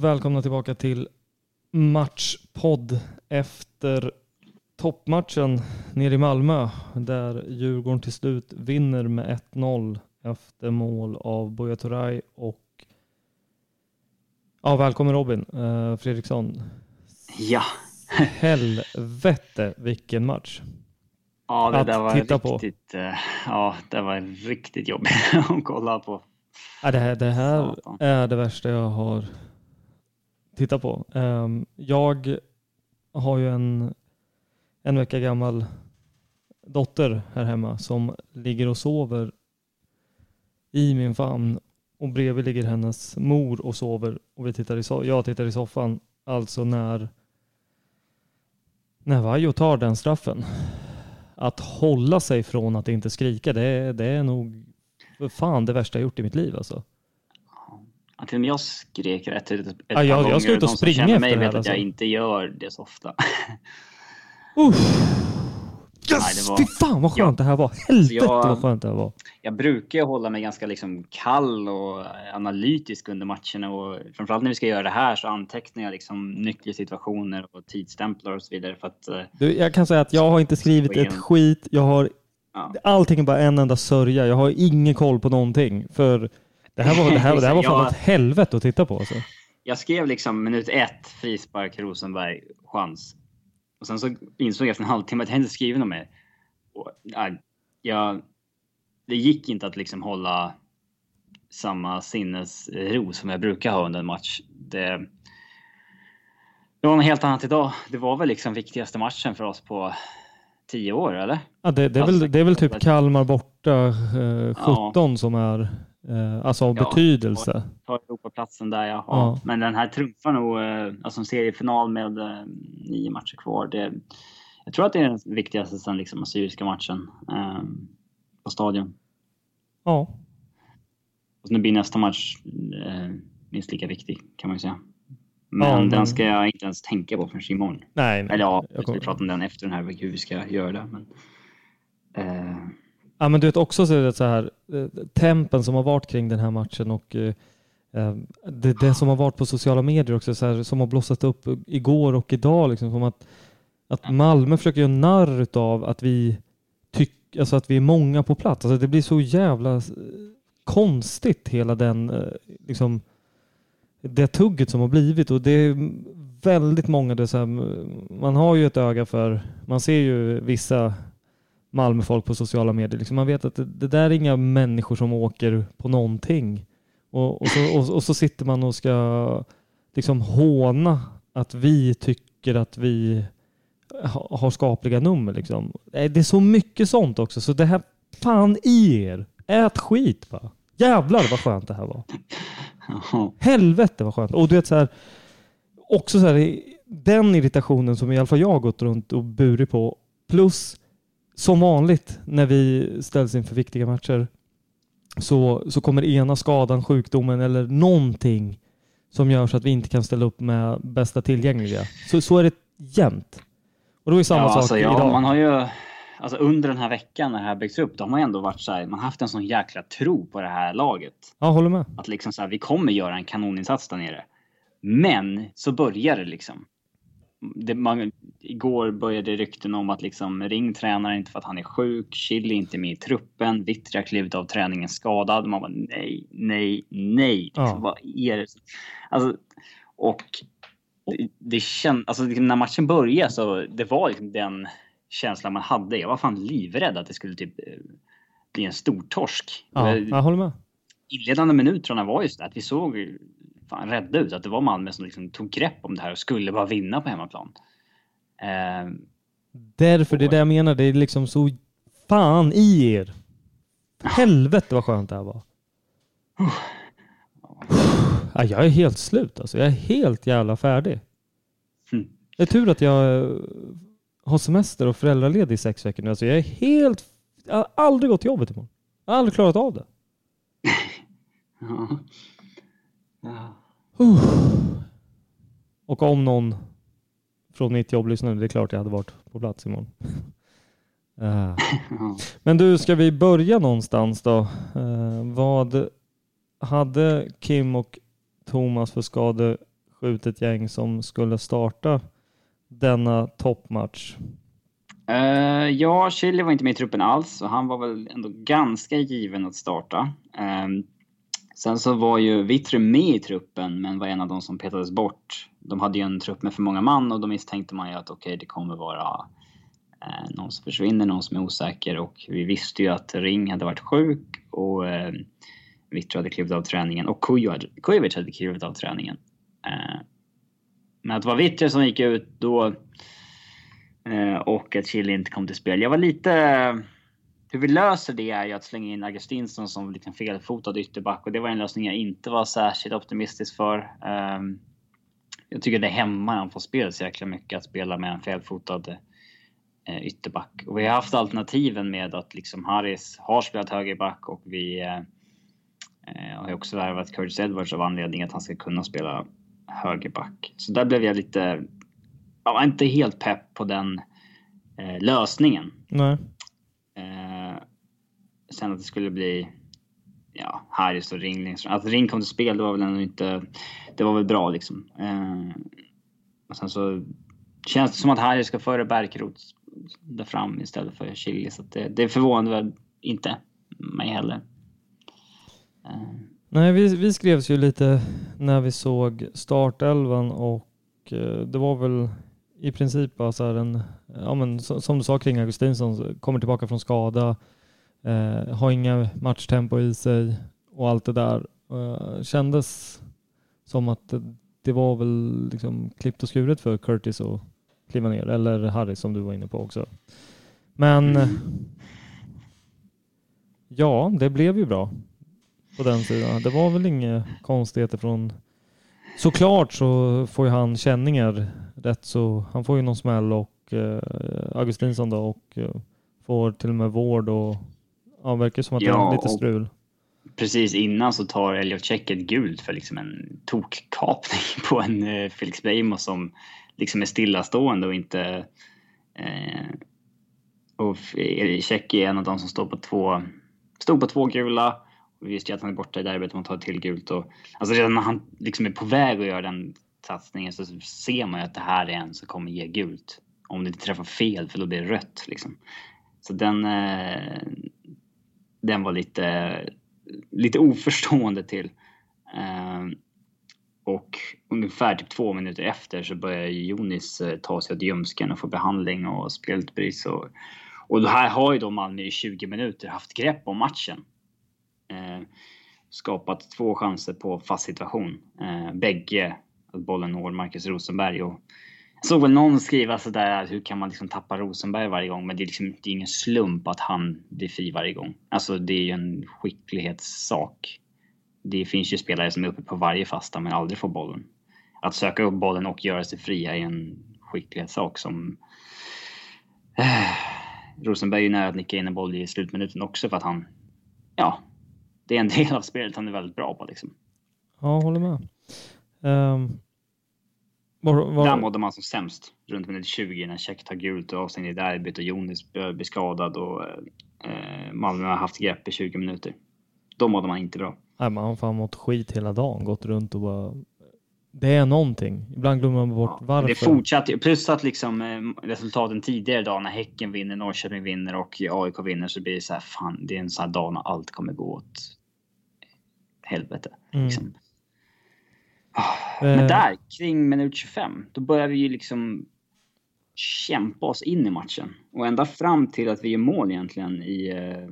Välkomna tillbaka till Matchpodd efter toppmatchen nere i Malmö där Djurgården till slut vinner med 1-0 efter mål av Buya Turay och ja, välkommen Robin eh, Fredriksson. Ja. Helvete vilken match. Ja, det Att där var titta på. riktigt, eh, ja, det var riktigt jobbigt att kolla på. Ja, det, här, det här är det värsta jag har titta på. Ehm, jag har ju en, en vecka gammal dotter här hemma som ligger och sover i min famn och bredvid ligger hennes mor och sover och vi tittar i so- jag tittar i soffan. Alltså när när Vaiho tar den straffen. Att hålla sig från att inte skrika, det, är- det är nog för fan det värsta jag gjort i mitt liv alltså. Med jag skrek rätt ut ett Ja, par jag- jag gånger. ska ut och springa mig efter det vet att jag alltså. inte gör det så ofta. Yes! Nej, det var- Fy fan vad skönt det här var. Helvete jag- vad skönt det här var. Jag brukar hålla mig ganska liksom kall och analytisk under matcherna och framförallt när vi ska göra det här så antecknar jag liksom nyckelsituationer och tidsstämplar och så vidare för att eh, Du, jag kan säga att jag har inte skrivit ett skit. Jag har ja. allting är bara en enda sörja. Jag har ingen koll på någonting. För det här var, det här, det här var fan Ja. ett helvete att titta på. Alltså. Jag skrev liksom minut ett, frispark Rosenberg, chans. Och sen så insåg jag efter en halvtimme att jag inte skrivit något mer. Och, nej, jag, det gick inte att liksom hålla samma sinnesro som jag brukar ha under en match. Det, det var något helt annat idag. Det var väl liksom viktigaste matchen för oss på tio år, eller? Ja, det, det, är Alltså, väl, det är väl typ Kalmar borta eh, Ja. 17 som är eh, alltså av Ja, betydelse. Ta Europaplatsen där, jaha. Ja. Men den här trumfar nog, eh, alltså en seriefinal med eh, nio matcher kvar. Det, jag tror att det är den viktigaste sen liksom Assyriska matchen eh, på stadion. Ja. Och nu blir nästa match eh, minst lika viktig kan man ju säga. Men Ja, men- den ska jag inte ens tänka på förrän imorgon. Nej, nej. Eller ja, Jag vi ska prata om den efter den här, hur vi ska göra det. Men, eh, Ja, men du vet också så det så här, eh, tempen som har varit kring den här matchen och eh, eh, det, det som har varit på sociala medier också, så här, som har blossat upp igår och idag, liksom, som att, att Malmö försöker göra narr av att vi tycker, alltså att vi är många på plats. Alltså det blir så jävla konstigt hela den, liksom, det tugget som har blivit och det är väldigt många, det så här, man har ju ett öga för, man ser ju vissa Malmöfolk på sociala medier, liksom man vet att det, det, där är inga människor som åker på någonting. Och, och, så, och, och så sitter man och ska liksom håna att vi tycker att vi har skapliga nummer. Liksom. Det är så mycket sånt också, så det här, fan i er! Ät skit bara. Jävlar vad skönt det här var. Helvete vad skönt. Och du vet så här, också så här, den irritationen som i alla fall jag har gått runt och burit på, plus som vanligt när vi ställs inför viktiga matcher så, så kommer ena skadan, sjukdomen eller någonting som gör så att vi inte kan ställa upp med bästa tillgängliga. Så, så är det jämt. Och då är samma ja, sak alltså, ja, idag. Man har ju, alltså, under den här veckan när det här byggs upp, då har man ändå varit så här, man har haft en sån jäkla tro på det här laget. Ja, håller med. Att liksom så här, vi kommer göra en kanoninsats där nere. Men så börjar det liksom. Det, man, igår började rykten om att liksom Ring tränar inte för att han är sjuk, Chili inte med i truppen, Vittria klivit av träningen skadad. Man bara nej, nej, nej. Liksom, Ja. Vad är det? Alltså, och det, det känd, alltså, liksom, när matchen började så det var liksom den känslan man hade. Jag var fan livrädd att det skulle typ eh, bli en stor torsk. Ja, Eh, jag håller med. inledande minuterna var just det att vi såg fan rädda ut. Att det var Malmö som liksom tog grepp om det här och skulle bara vinna på hemmaplan. Eh, Därför, det är det jag menar. Det är liksom så fan i er. Helvete vad skönt det här var. Ja, jag är helt slut alltså. Jag är helt jävla färdig. Mm. Det är tur att jag eh, har semester och föräldraledig i sex veckor nu. Alltså jag är helt... Jag har aldrig gått till jobbet imorgon. Jag har aldrig klarat av det. ja. Ja. Och om någon från mitt jobb lyssnade, det är klart jag hade varit på plats imorgon. Ah. Men du, ska vi börja någonstans då? Eh, vad hade Kim och Thomas för skadeskjutet gäng som skulle starta denna toppmatch? Eh, ja, Chile var inte med i truppen alls och han var väl ändå ganska given att starta. Ehm, sen så var ju Vittre med i truppen men var en av de som petades bort. De hade ju en trupp med för många man och då misstänkte man ju att okej, det kommer vara eh, någon som försvinner, någon som är osäker och vi visste ju att Ring hade varit sjuk och eh, Vittre hade klivit av träningen och Kujovic hade klivit av träningen. Eh, men att det var Vittre som gick ut då Eh, och att Chile inte kom till spel. Jag var lite... Hur vi löser det är ju att slänga in Augustinsson som liksom felfotad ytterback och det var en lösning jag inte var särskilt optimistisk för. Um, jag tycker det hämmar han får spela så jäkla mycket att spela med en felfotad uh, ytterback. Och vi har haft alternativen med att liksom Harris har spelat högerback och vi uh, har ju också värvat Curtis Edwards av anledning att han ska kunna spela högerback. Så där blev jag lite jag var inte helt pepp på den uh, lösningen. Nej. Sen att det skulle bli ja, Harris och Ring. Liksom. Att Ring kom till spel, det var väl ändå inte... Det var väl bra liksom. Eh, och sen så känns det som att Harris ska före Bärkroth där fram istället för Chili. Så att det, det förvånade väl inte mig heller. Eh, Nej, vi, vi skrevs ju lite när vi såg startelvan och eh, det var väl i princip bara så här en, ja men som du sa kring Augustinsson, kommer tillbaka från skada, eh, har inga matchtempo i sig och allt det där. Eh, kändes som att det, det var väl liksom klippt och skuret för Curtis att kliva ner, eller Harry som du var inne på också. Men ja, det blev ju bra på den sidan. Det var väl inga konstigheter från... Såklart så får ju han känningar rätt så han får ju någon smäll och eh, Augustinsson då och eh, får till och med vård och ja, verkar som att det Ja, är lite strul. precis innan så tar Elliot Check ett gult för liksom en tokkapning på en eh, Felix Beijmo som liksom är stillastående och inte... Eh, och F- Check är en av de som står på två, stod på två gula. Och vi visste ju att han är borta i derbyt om han tar ett till gult. Och, alltså redan när han liksom är på väg att göra den satsningen så ser man ju att det här är en som kommer ge gult. Om det inte träffar fel för då blir det rött liksom. Så den, eh, den var lite, lite oförstående till. Ehm, och ungefär typ två minuter efter så börjar Jonis eh, ta sig åt ljumsken och få behandling och spelutbrist. Och, och här har ju då Malmö i 20 minuter haft grepp om matchen. Eh, skapat två chanser på fast situation. Eh, bägge att bollen når Marcus Rosenberg. Och såg väl någon skriva sådär, hur kan man liksom tappa Rosenberg varje gång? Men det är liksom det är ingen slump att han blir fri varje gång. Alltså det är ju en skicklighetssak. Det finns ju spelare som är uppe på varje fasta men aldrig får bollen. Att söka upp bollen och göra sig fria är en skicklighetssak som... Äh, Rosenberg är ju nära att nicka in en boll i slutminuten också för att han... Ja, det är en del av spelet han är väldigt bra på liksom. Ja, jag håller med. Um, var, var... Där mådde man som sämst. Runt minut 20 när Check tar gult och avstängd i derbyt och Jonis blir skadad och eh, Malmö har haft grepp i 20 minuter. Då mådde man inte bra. Nej, man har fan mått skit hela dagen. Gått runt och bara... Det är någonting. Ibland glömmer man bort ja, varför. Det fortsatte Plus att liksom eh, resultaten tidigare idag när Häcken vinner, Norrköping vinner och AIK vinner så blir det så här fan. Det är en sån här dag när allt kommer gå åt helvete. Mm. Liksom. Men eh. där, kring minut 25, då börjar vi ju liksom kämpa oss in i matchen. Och ända fram till att vi gör mål egentligen i eh,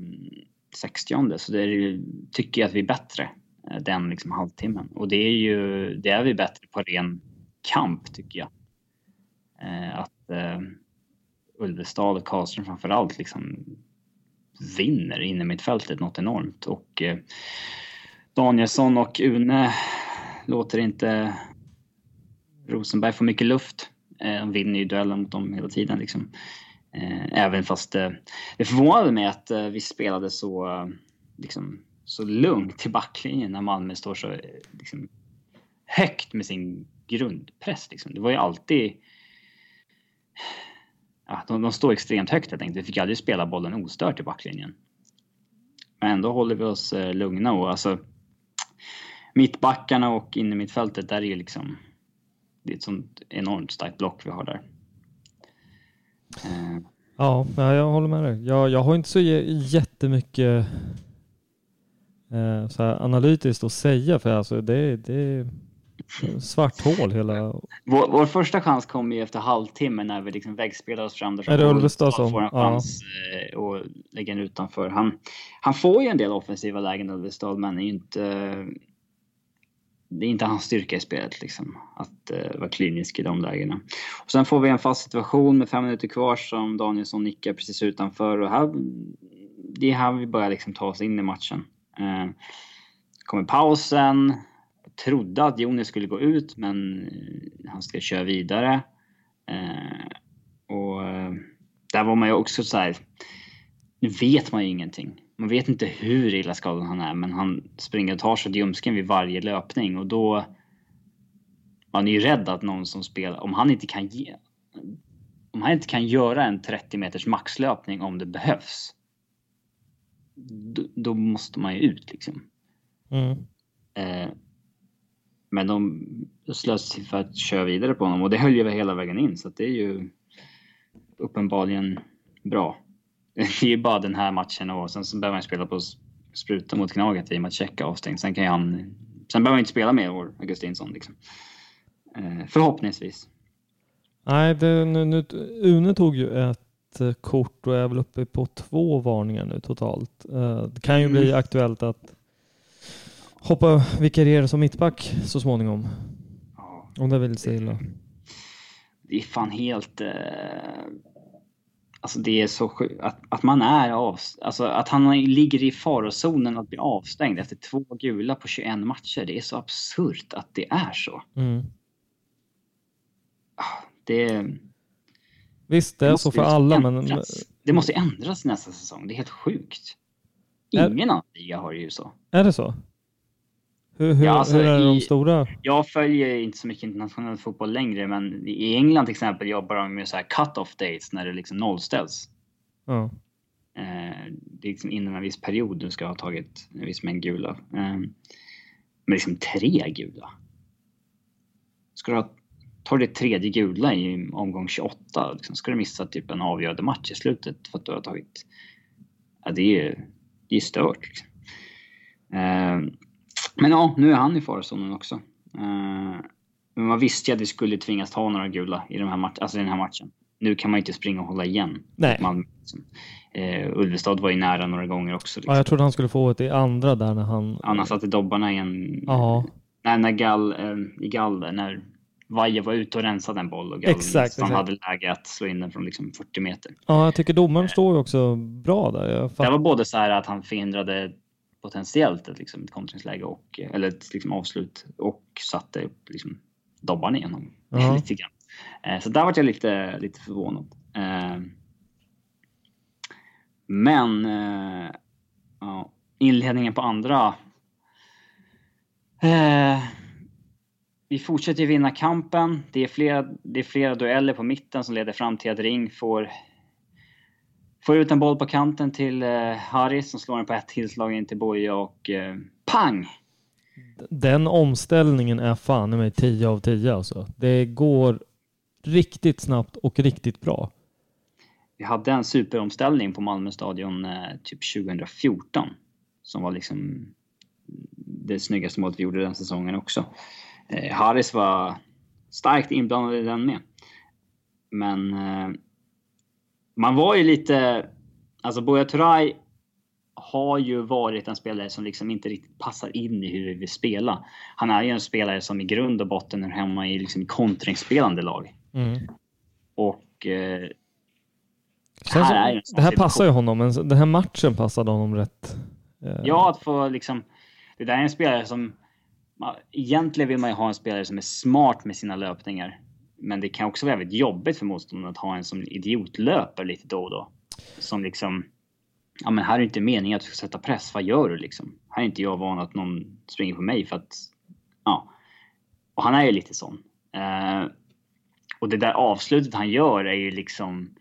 60 så det är, tycker jag att vi är bättre eh, den liksom halvtimmen. Och det är ju, det är vi bättre på ren kamp tycker jag. Eh, att eh, Ulvestad och Karlström framförallt liksom vinner inne mittfältet något enormt. Och eh, Danielsson och Une låter inte Rosenberg få mycket luft. Eh, de vinner ju duellen mot dem hela tiden. Liksom. Eh, även fast eh, det förvånade mig att vi spelade så, liksom, så lugnt i backlinjen när Malmö står så liksom, högt med sin grundpress. Liksom. Det var ju alltid... Ja, de, de står extremt högt helt enkelt. Vi fick aldrig spela bollen ostört i backlinjen. Men ändå håller vi oss lugna och alltså mittbackarna och in i mittfältet, där är ju liksom... Det är ett sånt enormt starkt block vi har där. Uh. Ja, jag håller med dig. Jag, jag har inte så jättemycket eh, så här analytiskt att säga för alltså det, det är svart hål hela... Vår, vår, första chans kom ju efter halvtimme när vi liksom väggspelar oss fram. Där är det Ulvestad som? får en chans ja. och eh, lägger den utanför. Han, han får ju en del offensiva lägen Ulvestad men är ju inte det är inte hans styrka i spelet liksom, att uh, vara klinisk i de lägena. Och sen får vi en fast situation med fem minuter kvar som Danielsson nickar precis utanför och här, det är här vi börjar liksom ta oss in i matchen. Uh, kommer pausen. Jag trodde att Jonas skulle gå ut men eh, han ska köra vidare. Uh, och där var man ju också så här, nu vet man ju ingenting man vet inte hur illa skadad han är, men han springer och tar sig till ljumsken vid varje löpning och då... Man är ju rädd att någon som spelar, om han inte kan ge... Om han inte kan göra en 30 meters maxlöpning om det behövs. Då, då måste man ju ut liksom. Mm. Eh, men de slöt sig för att köra vidare på honom och det höll ju hela vägen in så det är ju uppenbarligen bra. det är ju bara den här matchen och sen så behöver han spela på spruta mot Gnaget i och med att checka avstängd. Sen kan han... Sen behöver han inte spela med vår Augustinsson liksom. Eh, förhoppningsvis. Nej, det, nu, nu, Une tog ju ett eh, kort och är väl uppe på två varningar nu totalt. Eh, det kan ju mm. bli aktuellt att hoppa vikariera som mittback så småningom. Ja. Om det vill sig illa. Det är fan helt... Eh Alltså det är så sjukt att, att man är av, alltså att han ligger i farozonen att bli avstängd efter två gula på 21 matcher. Det är så absurt att det är så. Mm. Ah, det... Visst, det är så för alla ändras. men... Det måste ändras nästa säsong. Det är helt sjukt. Ingen är... annan liga har det ju så. Är det så? Hur, hur, ja, alltså, hur är i, de stora? Jag följer inte så mycket internationell fotboll längre, men i England till exempel jobbar de med så här cut-off dates när det liksom nollställs. Ja. Eh, det är liksom inom en viss period du ska ha tagit en viss mängd gula. Eh, men liksom tre gula. Ska du ha, tar det tredje gula i omgång 28, liksom, ska du missa typ en avgörande match i slutet för att du har tagit... Ja, det är ju stört. Liksom. Eh, men ja, nu är han i farozonen också. Uh, men man visste ju att vi skulle tvingas ta några gula i, de här match alltså den här matchen. Nu kan man ju inte springa och hålla igen. Nej. Man, liksom. uh, Ulvestad var ju nära några gånger också. Liksom. Ja, jag trodde han skulle få ett i andra där när han... Han satte dobbarna i en... Ja. Nej, när Gall, uh, i Gall där, när Vaje var ute och rensade en boll och Gall Exakt, han exakt. hade läge att slå in den från liksom 40 meter. Ja, jag tycker domaren står ju också bra där. Jag Det fatt... var både så här att han förhindrade potentiellt ett, liksom, ett kontringsläge och, eller ett liksom, avslut och satte upp liksom, dobban igenom Ja. lite grann. Eh, så där var jag lite, lite förvånad. Eh, men eh, ja, inledningen på andra. Eh, vi fortsätter ju vinna kampen. Det är, flera, det är flera dueller på mitten som leder fram till att Ring får Får ut en boll på kanten till eh, Harris som slår den på ett tillslag in till Boja och eh, pang! Den omställningen är fan i mig 10 av 10 alltså. Det går riktigt snabbt och riktigt bra. Vi hade en superomställning på Malmö stadion eh, typ 2014 som var liksom det snyggaste målet vi gjorde den säsongen också. Eh, Harris var starkt inblandad i den med. Men eh, man var ju lite... Alltså Buya Turay har ju varit en spelare som liksom inte riktigt passar in i hur vi vill spela. Han är ju en spelare som i grund och botten är hemma i liksom kontringsspelande lag. Mm. Och eh, Här är som, sån det här situation. passar ju honom, men den här matchen passade honom rätt. Eh, Ja, att få liksom... Det där är en spelare som... Egentligen vill man ju ha en spelare som är smart med sina löpningar. Men det kan också vara väldigt jobbigt för motståndaren att ha en som idiotlöper lite då och då. Som liksom... Ja men här är det inte meningen att du ska sätta press. Vad gör du liksom? Här är inte jag van att någon springer på mig för att... Ja. Och han är ju lite sån. Uh, och det där avslutet han gör är ju liksom...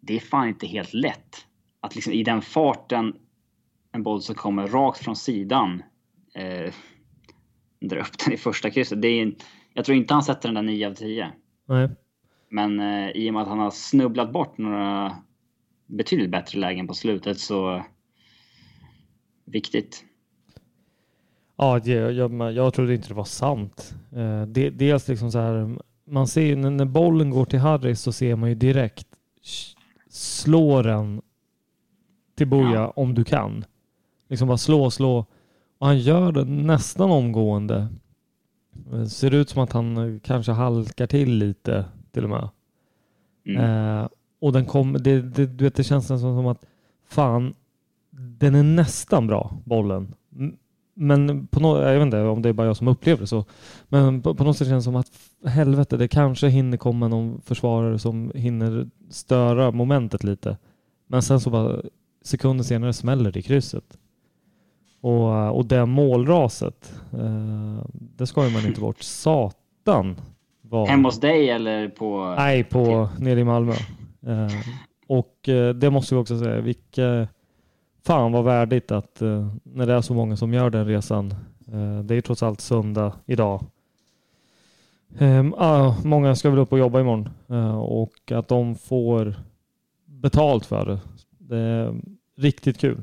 Det är fan inte helt lätt. Att liksom i den farten en boll som kommer rakt från sidan. Eh, dra upp den i första krysset. Det är, en- jag tror inte han sätter den där 9 av 10. Nej. Men eh, i och med att han har snubblat bort några betydligt bättre lägen på slutet så... Viktigt. Ja, det, jag, jag trodde inte det var sant. Eh, det, dels liksom så här, man ser ju när, när bollen går till Harris så ser man ju direkt slå den till Boja Ja. om du kan. Liksom bara slå, slå. Och han gör det nästan omgående. Eh, Ser ut som att han eh, kanske halkar till lite till och med. Mm. Eh, och den kommer, det, det, du vet, det känns nästan som att fan, den är nästan bra, bollen. Men på något, jag vet inte om det är bara jag som upplever det så. Men på, på något sätt känns det som att helvete, det kanske hinner komma någon försvarare som hinner störa momentet lite. Men sen så bara sekunder senare smäller det i krysset. Och, och det målraset, eh, det ska ju man inte bort. Satan! Vad... Hemma hos dig eller på... Nej, på, nere i Malmö. Eh, och eh, det måste vi också säga, vilka, fan vad värdigt att eh, när det är så många som gör den resan. Eh, det är ju trots allt söndag idag. Eh, ah, många ska väl upp och jobba imorgon och att de får betalt för det. Det är riktigt kul.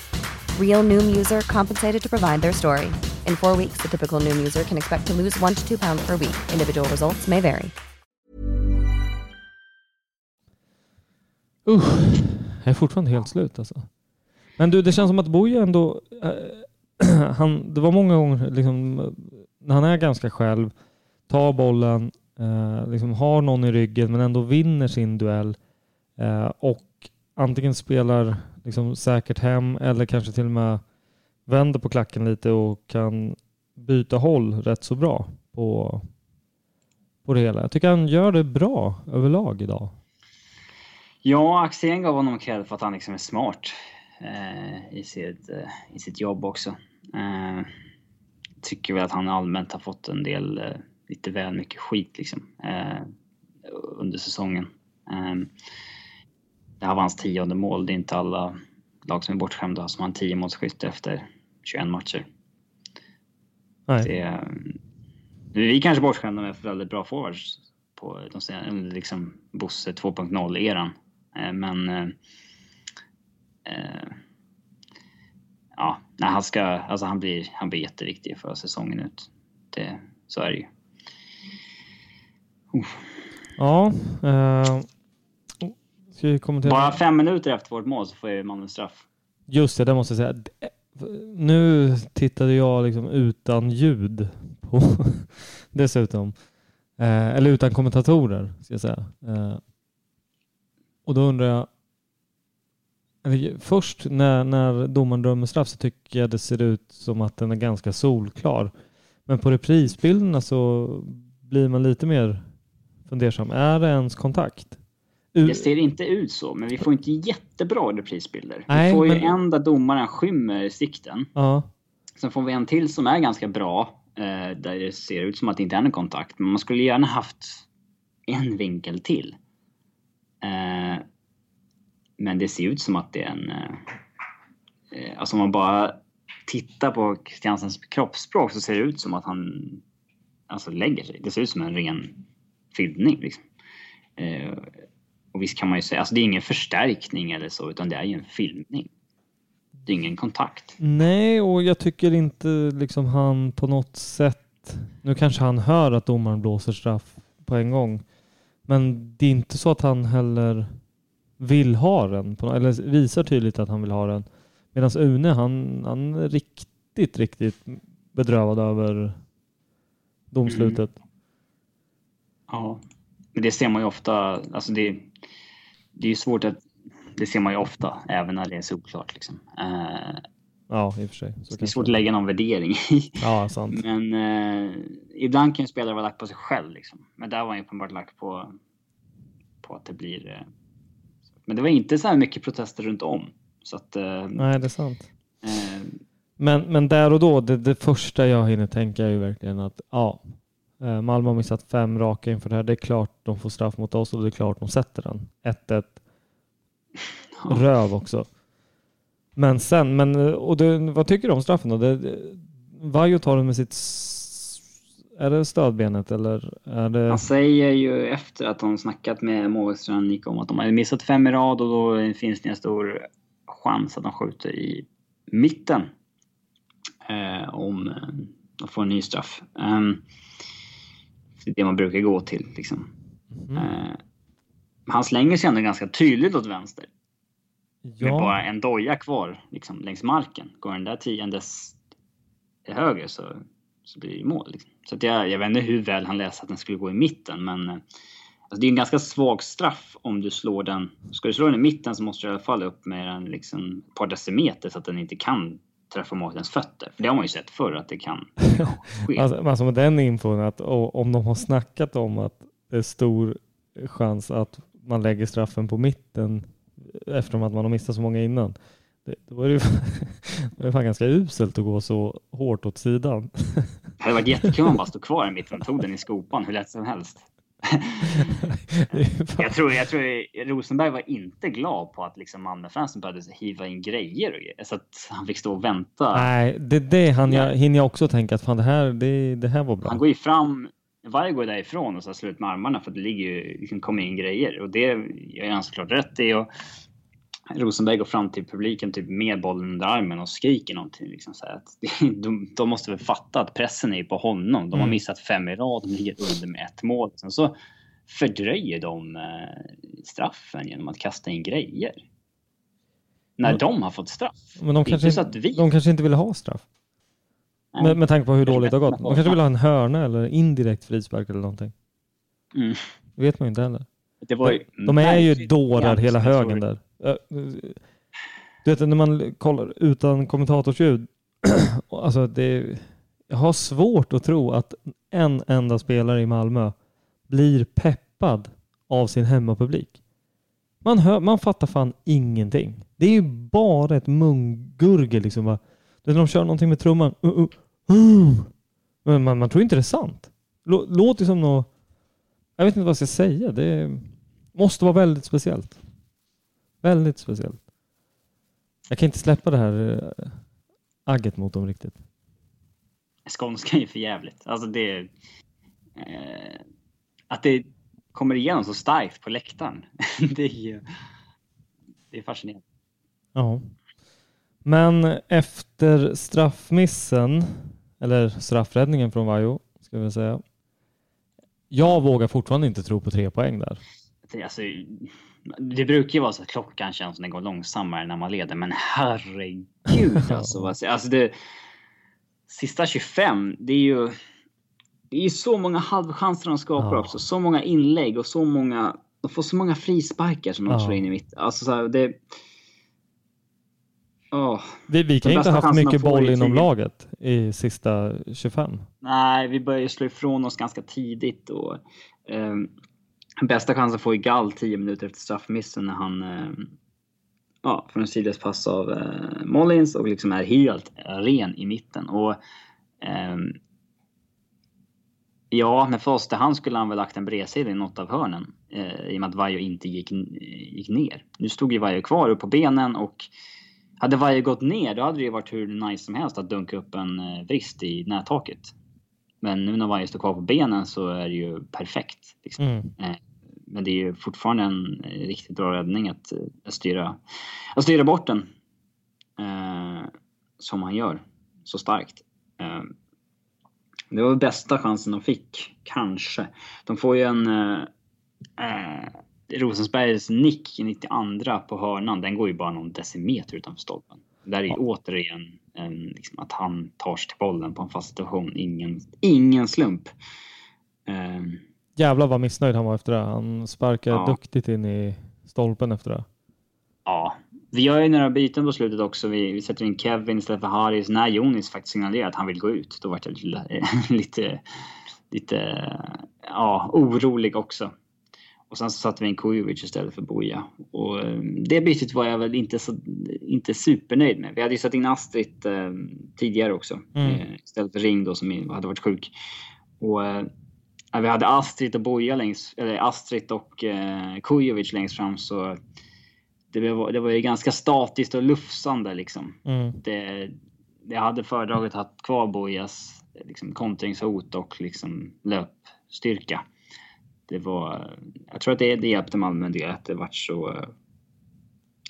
Real Noom user compensated to provide their story. In four weeks, the typical Noom user can expect to lose one to two pounds per week. Individual results may vary. Usch, jag är fortfarande helt slut alltså. Men du, det känns som att Boje ändå, Äh, han, det var många gånger liksom, när han är ganska själv, tar bollen, äh, liksom har någon i ryggen men ändå vinner sin duell äh, och antingen spelar liksom säkert hem eller kanske till och med vänder på klacken lite och kan byta håll rätt så bra på, på det hela. Jag tycker han gör det bra överlag idag. Ja, Axén gav honom cred för att han liksom är smart eh, i, sitt, eh, i sitt jobb också. Eh, tycker väl att han allmänt har fått en del, eh, lite väl mycket skit liksom eh, under säsongen. Eh, det här var hans tionde mål. Det är inte alla lag som är bortskämda som har en tio målsskytt efter 21 matcher. Nej. Det, vi är kanske bortskämda med väldigt bra forwards på de senaste, liksom Bosse 2.0-eran. Eh, Men... eh, eh, ja, nej, han ska... Alltså han blir, han blir jätteviktig för säsongen ut. Det, så är det ju. Ja, eh, ska vi kommentera? Bara fem minuter efter vårt mål så får ju Malmö straff. Just det, det måste jag säga. Nu tittade jag liksom utan ljud på dessutom. Eh, eller utan kommentatorer ska jag säga. Eh, och då undrar jag. Först när, när domaren dömer straff så tycker jag det ser ut som att den är ganska solklar. Men på reprisbilderna så blir man lite mer fundersam. Är det ens kontakt? Det ser inte ut så, men vi får inte jättebra reprisbilder. Nej, vi får ju men- en där domaren skymmer sikten. Ja, Sen får vi en till som är ganska bra. Eh, där det ser ut som att det inte är någon kontakt. Men man skulle gärna haft en vinkel till. Eh, men det ser ut som att det är en... Eh, alltså om man bara tittar på Christiansens kroppsspråk så ser det ut som att han alltså lägger sig. Det ser ut som en ren filmning. Liksom. Och visst kan man ju säga, alltså det är ingen förstärkning eller så utan det är ju en filmning. Det är ingen kontakt. Nej, och jag tycker inte liksom han på något sätt... Nu kanske han hör att domaren blåser straff på en gång. Men det är inte så att han heller vill ha den. På, eller visar tydligt att han vill ha den. Medan Une, han, han är riktigt, riktigt bedrövad över domslutet. Ja. Men det ser man ju ofta, alltså det, det är svårt att, det ser man ju ofta även när det är solklart liksom. Eh, Ja, i och för sig. Så det är svårt att lägga någon värdering i. Ja, sant. Men eh, ibland kan ju spelare vara lagt på sig själv liksom. Men där var han ju uppenbart lagt på, på att det blir... Eh, men det var inte så här mycket protester runt om. Så att... Eh, Nej, det är sant. eh, Men, men där och då, det, det första jag hinner tänka är ju verkligen att ja, Malmö har missat fem raka inför det här. Det är klart de får straff mot oss och det är klart de sätter den. 1-1. Röv också. Men sen, men, eh, och det, vad tycker du om straffen då? Det, det, Vaiho tar den med sitt, är det stödbenet eller är det? Han säger ju efter att de snackat med Nico om att de hade missat fem i rad och då finns det en stor chans att de skjuter i mitten. Eh, om eh, de får en ny straff. Um, det det man brukar gå till liksom. Mm. Eh, han slänger sig ändå ganska tydligt åt vänster. Med ja, bara en doja kvar liksom, längs marken. Går den där tiondes höger så, så blir det ju mål. Liksom. Så att jag, jag vet inte hur väl han läste att den skulle gå i mitten men eh, alltså det är en ganska svag straff om du slår den. Ska du slå den i mitten så måste du i alla fall upp med den liksom ett par decimeter så att den inte kan träffa målvaktens fötter. För det har man ju sett förr att det kan ske. alltså, alltså med den infon att och, om de har snackat om att det är stor chans att man lägger straffen på mitten eftersom att man har missat så många innan. Det, det var ju det var fan ganska uselt att gå så hårt åt sidan. Det hade varit jättekul om man bara stod kvar i mitten och tog den i skopan hur lätt som helst. jag, tror, jag tror Rosenberg var inte glad på att liksom Malmöfansen började hiva in grejer grejer, så att han fick stå och vänta. Nej, det, det han jag, hinner jag också tänka att fan det här, det, det här var bra. Han går ju fram, varje går därifrån och så slut med armarna för det ligger ju, liksom kommer in grejer och det gör han såklart rätt i. Och Rosenberg går fram till publiken typ med bollen under armen och skriker någonting. Liksom så att de, de, måste väl fatta att pressen är på honom. De har mm. missat fem i rad, de ligger under med ett mål. Sen så fördröjer de eh, straffen genom att kasta in grejer. När de har fått straff. Men de kanske, inte, vi... de kanske inte vill ha straff. Med, med tanke på hur dåligt det har gått. De kanske vill ha en hörna eller indirekt frispark eller någonting. Mm. Det vet man ju inte heller. de, de är ju dårar hela högen där. Eh, du vet när man kollar utan kommentatorsljud. alltså det, jag har svårt att tro att en enda spelare i Malmö blir peppad av sin hemmapublik. Man, hör, man fattar fan ingenting. Det är ju bara ett mungurgel liksom. När de kör någonting med trumman. Uh, uh, uh. Men man, man tror inte det är sant. Låter som något... Jag vet inte vad jag ska säga. Det måste vara väldigt speciellt. Väldigt speciellt. Jag kan inte släppa det här äh, agget mot dem riktigt. Skånska är för jävligt. Alltså det... Eh, att det kommer igenom så starkt på läktaren. det är. Det är fascinerande. Ja. Men efter straffmissen, eller straffräddningen från Vajo, ska vi säga. Jag vågar fortfarande inte tro på tre poäng där. Alltså, det brukar ju vara så att klockan känns som den går långsammare när man leder, men herregud alltså. alltså det, sista 25, det är ju... Det är ju så många halvchanser de skapar ja. också. Så många inlägg och så många... De får så många frisparkar som de ja. slår in i mitt. Alltså så här, det... Oh. Vi, vi kan inte ha haft mycket boll inom laget i sista 25. Nej, vi börjar slå ifrån oss ganska tidigt och um, bästa chansen får ju Gall 10 minuter efter straffmissen när han eh, ja, får en sidledspass av eh, Mollins och liksom är helt ren i mitten. Och eh, Ja, med första hand skulle han väl lagt en bredsida i något av hörnen eh, i och med att Vajo inte gick, gick ner. Nu stod ju Vajo kvar upp på benen och hade Vajo gått ner då hade det ju varit hur nice som helst att dunka upp en eh, vrist i nättaket. Men nu när Vajo står kvar på benen så är det ju perfekt. Liksom. Mm. Eh, men det är ju fortfarande en riktigt bra räddning att, att, styra, att styra bort den. Eh, som han gör så starkt. Eh, det var bästa chansen de fick, kanske. De får ju en... Eh, eh Rosensbergs nick i 92 på hörnan, den går ju bara någon decimeter utanför stolpen. Där är ju återigen en, liksom, att han tar sig till bollen på en fast situation. Ingen, ingen slump. Eh, Jävlar vad missnöjd han var efter det. Han sparkade ja. duktigt in i stolpen efter det. Ja, vi gör ju några byten på slutet också. Vi, vi sätter in Kevin istället för Haris. När Jonis faktiskt signalerar att han vill gå ut, då vart jag lite, lite, lite ja, orolig också. Och sen så satte vi in Kujovic istället för Boja. Och eh, det bytet var jag väl inte, så, inte supernöjd med. Vi hade ju satt in Astrid eh, tidigare också. Mm. Eh, istället för Ring då som hade varit sjuk. Och eh, vi hade Astrid och Boja längst, eller Astrid och eh, Kujovic längst fram så det var, det var ju ganska statiskt och lufsande liksom. Mm. Det, jag hade föredragit att ha kvar Bojas liksom, kontringshot och liksom löpstyrka. Det var, jag tror att det, det hjälpte Malmö en del att det vart så...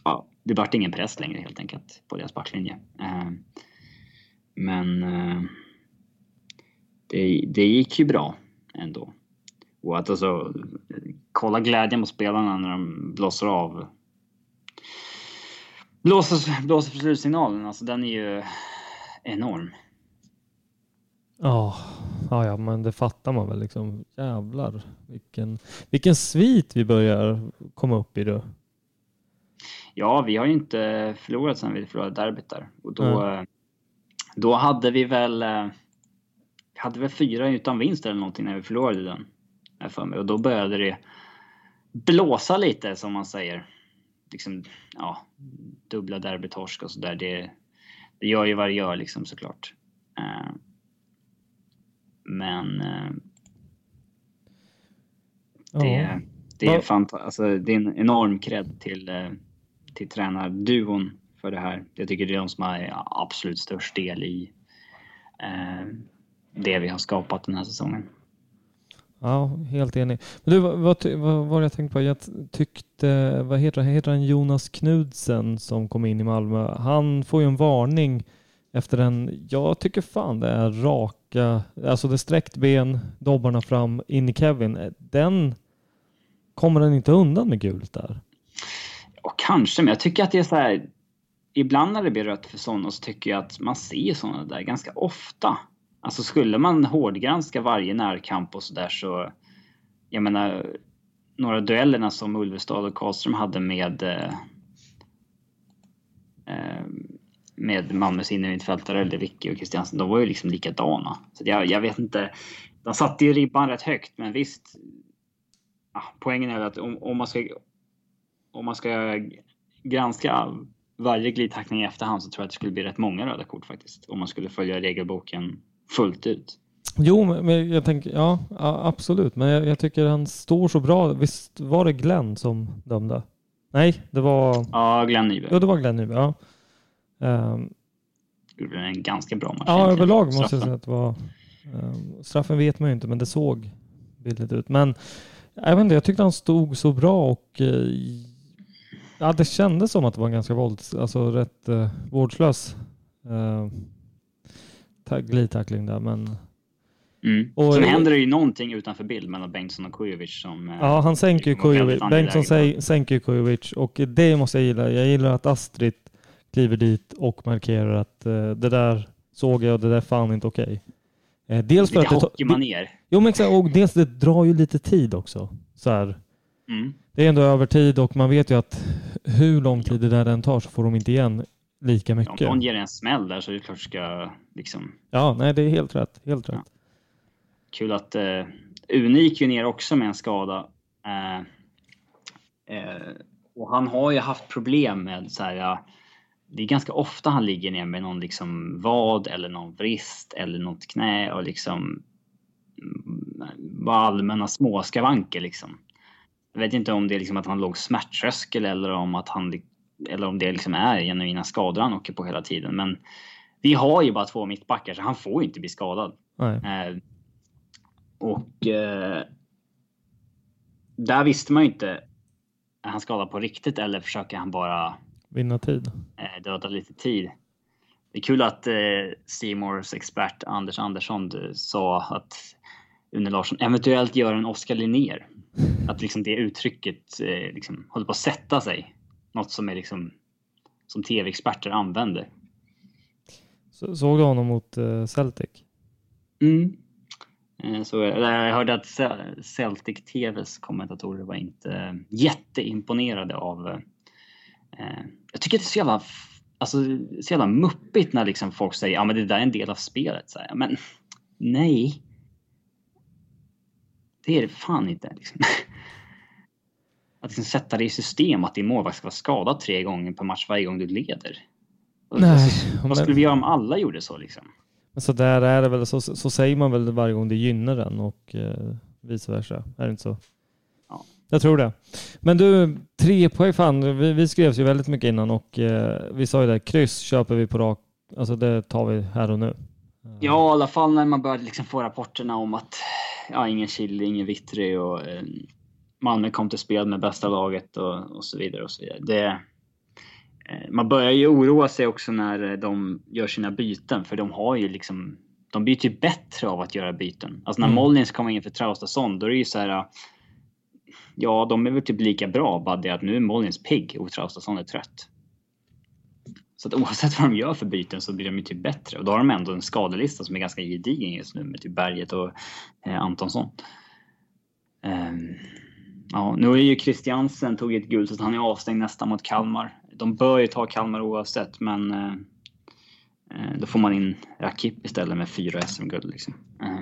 Ja, det vart ingen press längre helt enkelt på deras backlinje. Eh, men eh, det, det gick ju bra ändå. Och att alltså kolla glädjen på spelarna när de blåser av. Blåser, blåser för slutsignalen, alltså den är ju enorm. Ja, ja, ja, men det fattar man väl liksom. Jävlar vilken, vilken svit vi börjar komma upp i då. Ja, vi har ju inte förlorat sedan vi förlorade derbyt där. Och då, mm. då hade vi väl eh, hade väl fyra utan vinst eller någonting när vi förlorade den. För mig. Och då började det blåsa lite som man säger. Liksom, ja, dubbla derbytorsk och sådär. Det, det gör ju vad det gör liksom såklart. Uh, men uh, Det, det, är, fant alltså, det är en enorm cred till, eh, till tränarduon för det här. Jag tycker det är de som har absolut störst del i eh, det vi har skapat den här säsongen. Ja, helt enig. Men du, vad, vad, var jag tänkte på? Jag tyckte, vad heter, heter han, Jonas Knudsen som kom in i Malmö. Han får ju en varning efter en, jag tycker fan det är raka, alltså det är sträckt ben, dobbarna fram, in i Kevin. Den kommer han inte undan med gult där. Ja, kanske, men jag tycker att det är så här, ibland när det blir rött för sådana så tycker jag att man ser sådana där ganska ofta. Alltså skulle man hårdgranska varje närkamp och sådär så... Jag menar, några duellerna som Ulvestad och Karlström hade med... Eh, eh med Malmös innermittfältare, eller Ricky och Christiansen, de var ju liksom likadana. Så jag, jag vet inte. De satte ju ribban rätt högt, men visst. Ja, poängen är att om, om, man ska... Om man ska granska varje glidtackling i efterhand så tror jag att det skulle bli rätt många röda kort faktiskt. Om man skulle följa regelboken fullt ut. Jo, men jag tänker, ja absolut, men jag, jag, tycker han står så bra. Visst var det Glenn som dömde? Nej, det var... Ja, Glenn Nyberg. Ja, det var Glenn Nyberg, ja. Um... Gjorde en ganska bra match. Ja, överlag måste straffen. jag säga att det var... Um, straffen vet man ju inte, men det såg billigt ut. Men jag vet inte, jag tyckte han stod så bra och uh, ja, det kändes som att det var en ganska vålds, alltså rätt uh, vårdslös uh, glidtackling där, men... Mm. Och, Sen händer det ju någonting utanför bild mellan Bengtsson och Kujovic som... Eh, ja, han sänker Kujovic. Bengtsson sänker ju Kujovic och det måste jag gilla. Jag gillar att Astrid kliver dit och markerar att uh, det där såg jag och det där är fan inte okej. Okay. Uh, dels lite för att hockeymanér. Jo, men exakt. Och dels det drar ju lite tid också. Så. Mm. Det är ändå över tid och man vet ju att hur lång tid det där än tar så får de inte igen lika mycket. om någon ger en smäll där så är det klart ska liksom... Ja, nej det är helt rätt. Helt rätt. Ja. Kul att uh, Une gick ju ner också med en skada. Uh, uh, och han har ju haft problem med så här, det är ganska ofta han ligger ner med någon liksom vad eller någon vrist eller något knä och liksom bara allmänna småskavanker liksom. Jag vet inte om det är liksom att han låg smärttröskel eller om att han eller om det liksom är genuina skador han åker på hela tiden. Men vi har ju bara två mittbackar så han får ju inte bli skadad. Eh, och eh, där visste man ju inte. Är han skadad på riktigt eller försöker han bara vinna tid? Eh, döda lite tid. Det är kul att eh, Seymours expert Anders Andersson eh, sa att Une Larsson eventuellt gör en Oskar Linnér. Att liksom det uttrycket eh, liksom håller på att sätta sig något som är liksom som tv-experter använder. Så, såg du honom mot uh, Celtic? Mm. Eh, så, jag hörde att Celtic TVs kommentatorer var inte jätteimponerade av... Eh, jag tycker det är så jävla, alltså, så jävla muppigt när liksom folk säger att ja, det där är en del av spelet. Så här, men nej. Det är det fan inte. Liksom. att liksom sätta det i system att din målvakt ska vara skadad tre gånger per match varje gång du leder. Nej, Vad skulle vi göra om alla gjorde så liksom? Så där är det väl, så, så säger man väl varje gång det gynnar den och eh, vice versa. Är det inte så? Ja. Jag tror det. Men du, tre poäng, fan, vi, vi skrevs ju väldigt mycket innan och eh, vi sa ju det, kryss köper vi på rak, alltså det tar vi här och nu. Ja, i alla fall när man började liksom få rapporterna om att ja, ingen Chile, ingen Vittry och eh, Malmö kom till spel med bästa laget och, och så vidare. och så vidare. Det, eh, man börjar ju oroa sig också när de gör sina byten för de har ju liksom de blir ju bättre av att göra byten. Alltså när mm. Mollins kommer in för Traustason då är det ju så här. Ja, de är väl typ lika bra, bara det att nu är Mollins pigg och Traustason är trött. Så att oavsett vad de gör för byten så blir de ju typ bättre och då har de ändå en skadelista som är ganska gedigen just nu med typ Berget och eh, Antonsson. Um, Ja, nu är ju Christiansen tog ett gult så han är avstängd nästan mot Kalmar. De bör ju ta Kalmar oavsett, men eh, eh då får man in Rakip istället med fyra SM-guld. Liksom. Eh,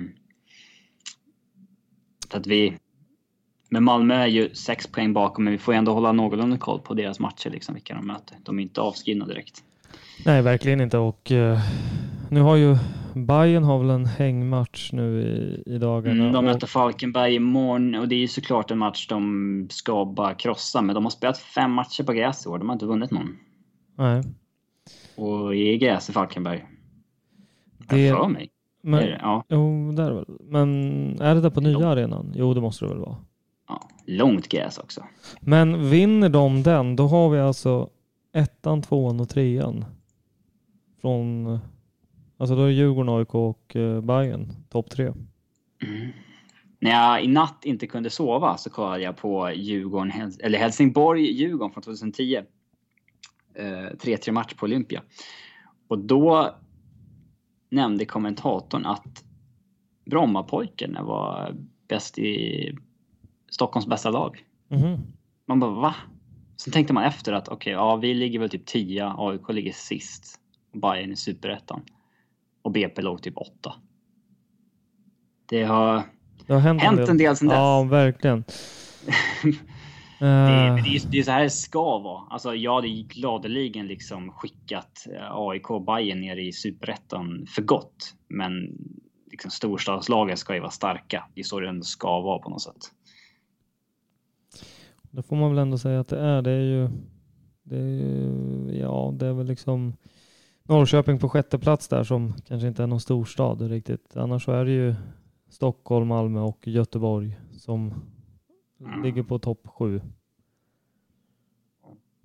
så att vi... Men Malmö är ju sex poäng bakom, men vi får ändå hålla någorlunda koll på deras matcher, liksom, vilka de möter. De är inte avskrivna direkt. Nej, verkligen inte. Och eh, nu har ju Bayern har väl en hängmatch nu i, i dagarna. Mm, de möter Falkenberg imorgon och det är ju såklart en match de ska bara krossa. Men de har spelat fem matcher på gräs i år. De har inte vunnit någon. Nej. Och i gräs i Falkenberg. Det- Det... för mig. Men, Är det? Ja, Jo, där är det väl. Men är det där på nya Jo. arenan? Jo, det måste det väl vara. ja. Långt gräs också. Men vinner de den, då har vi alltså ettan, tvåan och trean. Från, alltså då är Djurgården, AIK och eh, Bayern topp tre. Mm. När jag i natt inte kunde sova så kollade jag på Djurgården, eller Helsingborg-Djurgården från 2010. Eh, 3-3 match på Olympia. Och då nämnde kommentatorn att Brommapojkarna var bäst i Stockholms bästa lag. Mhm. Man bara va? Sen tänkte man efter att okej, ja vi ligger väl typ 10, AIK ligger sist. Och Bayern i superettan. Och BP låg typ 8. Det har Det har hänt, hänt en del sedan dess. Ja, verkligen. Det, Eh, det, är, det är så här det ska vara. Alltså, jag hade gladeligen liksom skickat eh, AIK och Bayern ner i superettan för gott. Men liksom storstadslagen ska ju vara starka. Det är så det ändå ska vara på något sätt. det får man väl ändå säga att det är. Det är ju, det är ju ja, det är väl liksom Norrköping på sjätte plats där som kanske inte är någon storstad riktigt. Annars så är det ju Stockholm, Malmö och Göteborg som Mm. ligger på topp sju.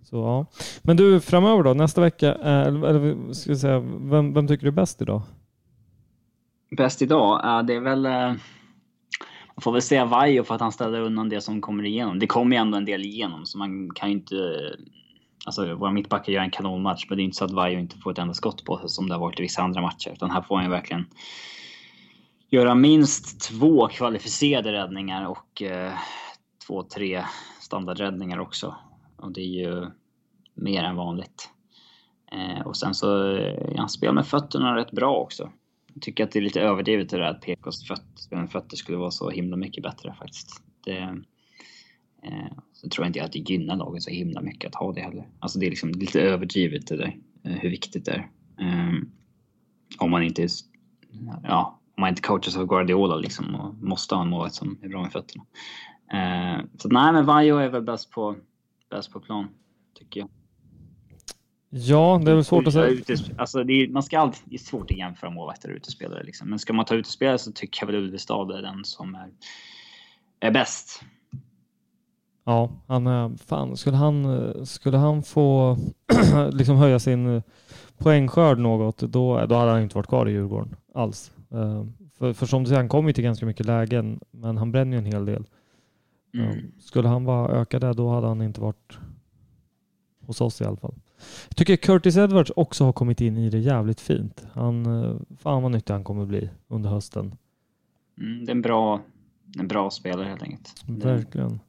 Så ja. Men du, framöver då? Nästa vecka, eh, eller, eller ska vi säga, vem, vem tycker du är bäst idag? Bäst idag? Ja, det är väl... eh, Man får väl säga Vaiho för att han ställer undan det som kommer igenom. Det kommer ju ändå en del igenom så man kan ju inte... Alltså våra mittbackar gör en kanonmatch men det är inte så att Vaiho inte får ett enda skott på sig som det har varit i vissa andra matcher. Utan här får han ju verkligen göra minst två kvalificerade räddningar och eh, två, tre standardräddningar också. Och det är ju mer än vanligt. Eh, och sen så är han spel med fötterna rätt bra också. Jag tycker att det är lite överdrivet det där att PKs fötter, fötter skulle vara så himla mycket bättre faktiskt. Det, så tror jag inte att det gynnar laget så himla mycket att ha det heller. Alltså det är liksom lite överdrivet det där, eh, hur viktigt det är. Eh, om man inte ja, om man inte coachas av Guardiola liksom och måste ha en målvakt som är bra med fötterna. Eh, så nej, men Vaiho är väl bäst på, bäst på plan, tycker jag. Ja, det är väl svårt att säga. Alltså är, man ska alltid, det är svårt att jämföra målvakter och utespelare. Liksom. Men ska man ta utespelare så tycker jag väl Ulvestad är den som är, är bäst. Ja, han är, fan, skulle han, eh, skulle han få liksom höja sin eh, poängskörd något, då, då hade han inte varit kvar i Djurgården alls. Eh, För, för som du säger, han kommer ju till ganska mycket lägen, men han bränner ju en hel del. Mm. Eh, Skulle han bara öka det, då hade han inte varit hos oss i alla fall. Jag tycker Curtis Edwards också har kommit in i det jävligt fint. Han, eh, fan vad nyttig han kommer bli under hösten. Mm, det är en bra, en bra spelare helt enkelt. Verkligen.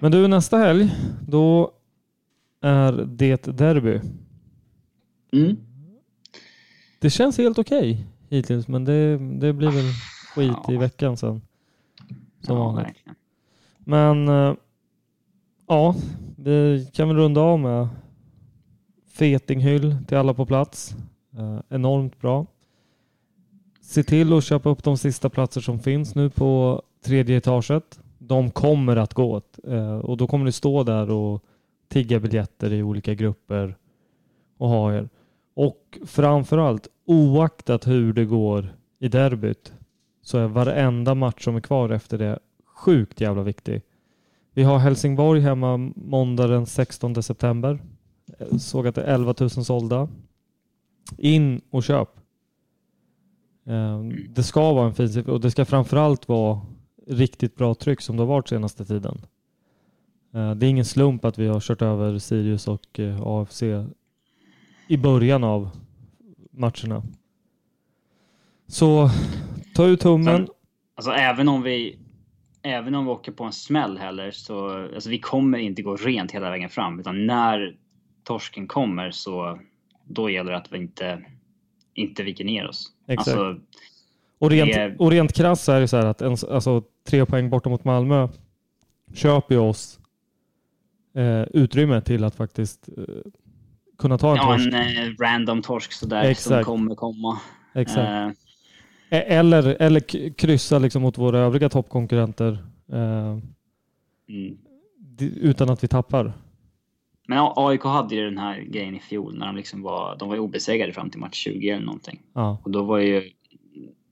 Men du, nästa helg, då är det derby. mm. Det känns helt okej hittills, men det, det blir väl skit i Ja. veckan sen. Som ja, vanligt. verkligen. Men eh, ja, vi kan väl runda av med fetinghyll till alla på plats. Eh, enormt bra. Se till att köpa upp de sista platser som finns nu på tredje etaget. De kommer att gå åt eh, och då kommer ni stå där och tigga biljetter i olika grupper och ha er. Och framförallt oaktat hur det går i derbyt så är varenda match som är kvar efter det sjukt jävla viktig. Vi har Helsingborg hemma måndag den 16 september. Jag Såg att det är 11 000 sålda. In och köp. Eh, det ska vara en fin siffra och det ska framförallt vara riktigt bra tryck som det har varit senaste tiden. Eh, Det är ingen slump att vi har kört över Sirius och eh, AFC i början av matcherna. Så ta ut tummen. Alltså även om vi Även om vi åker på en smäll heller så alltså, vi kommer inte gå rent hela vägen fram utan när torsken kommer så då gäller det att vi inte inte viker ner oss. Exakt. Alltså, Och rent, är- och rent krasst så är det så här att en, alltså, tre poäng borta mot Malmö köper ju oss eh, utrymme till att faktiskt eh, kunna ta en ja, torsk. en eh, random torsk sådär som Exakt. kommer komma. Exakt. Uh, eller, eller kryssa liksom mot våra övriga toppkonkurrenter uh, mm. utan att vi tappar. Men AIK hade ju den här grejen i fjol när de liksom var, de var obesegrade fram till match 20 eller någonting. Ja. Och då var ju,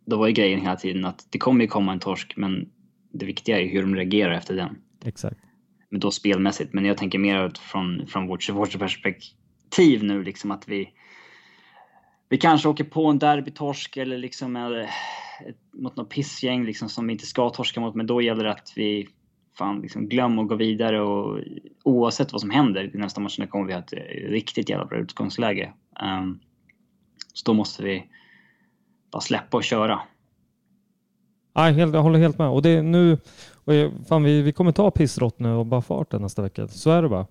då var ju grejen hela tiden att det kommer ju komma en torsk men det viktiga är hur de reagerar efter den. Exakt. Men då spelmässigt. Men jag tänker mer från, från vårt supporterperspektiv nu liksom att vi vi kanske åker på en derbytorsk eller liksom är, mot något pissgäng liksom som vi inte ska torska mot. Men då gäller det att vi fan liksom glömmer att gå vidare och oavsett vad som händer i nästa match kommer vi ha ett riktigt jävla bra utgångsläge. Um, så då måste vi bara släppa och köra. Nej, helt, jag håller helt med. Och det är nu, och fan, vi, vi kommer ta pissrott nu och bara farten nästa vecka. Så är det bara.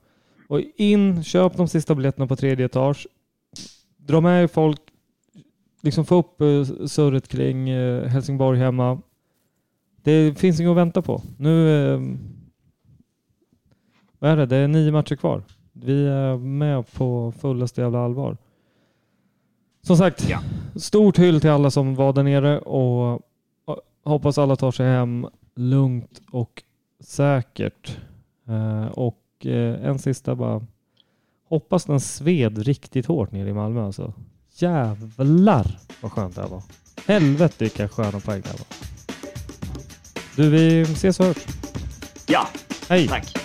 Och in, köp de sista biljetterna på tredje etage. Dra med folk, liksom få upp eh, surret kring eh, Helsingborg hemma. Det finns inget att vänta på. Nu, eh, vad är det? Det är nio matcher kvar. Vi är med på fullaste jävla allvar. Som sagt, ja. stort hyll till alla som var där nere och hoppas alla tar sig hem lugnt och säkert. Eh, och eh, en sista bara. Hoppas den sved riktigt hårt nere i Malmö alltså. Jävlar vad skönt det här var. Helvete vilka sköna poäng det här var. Du, vi ses och hörs. Ja, Hej. tack.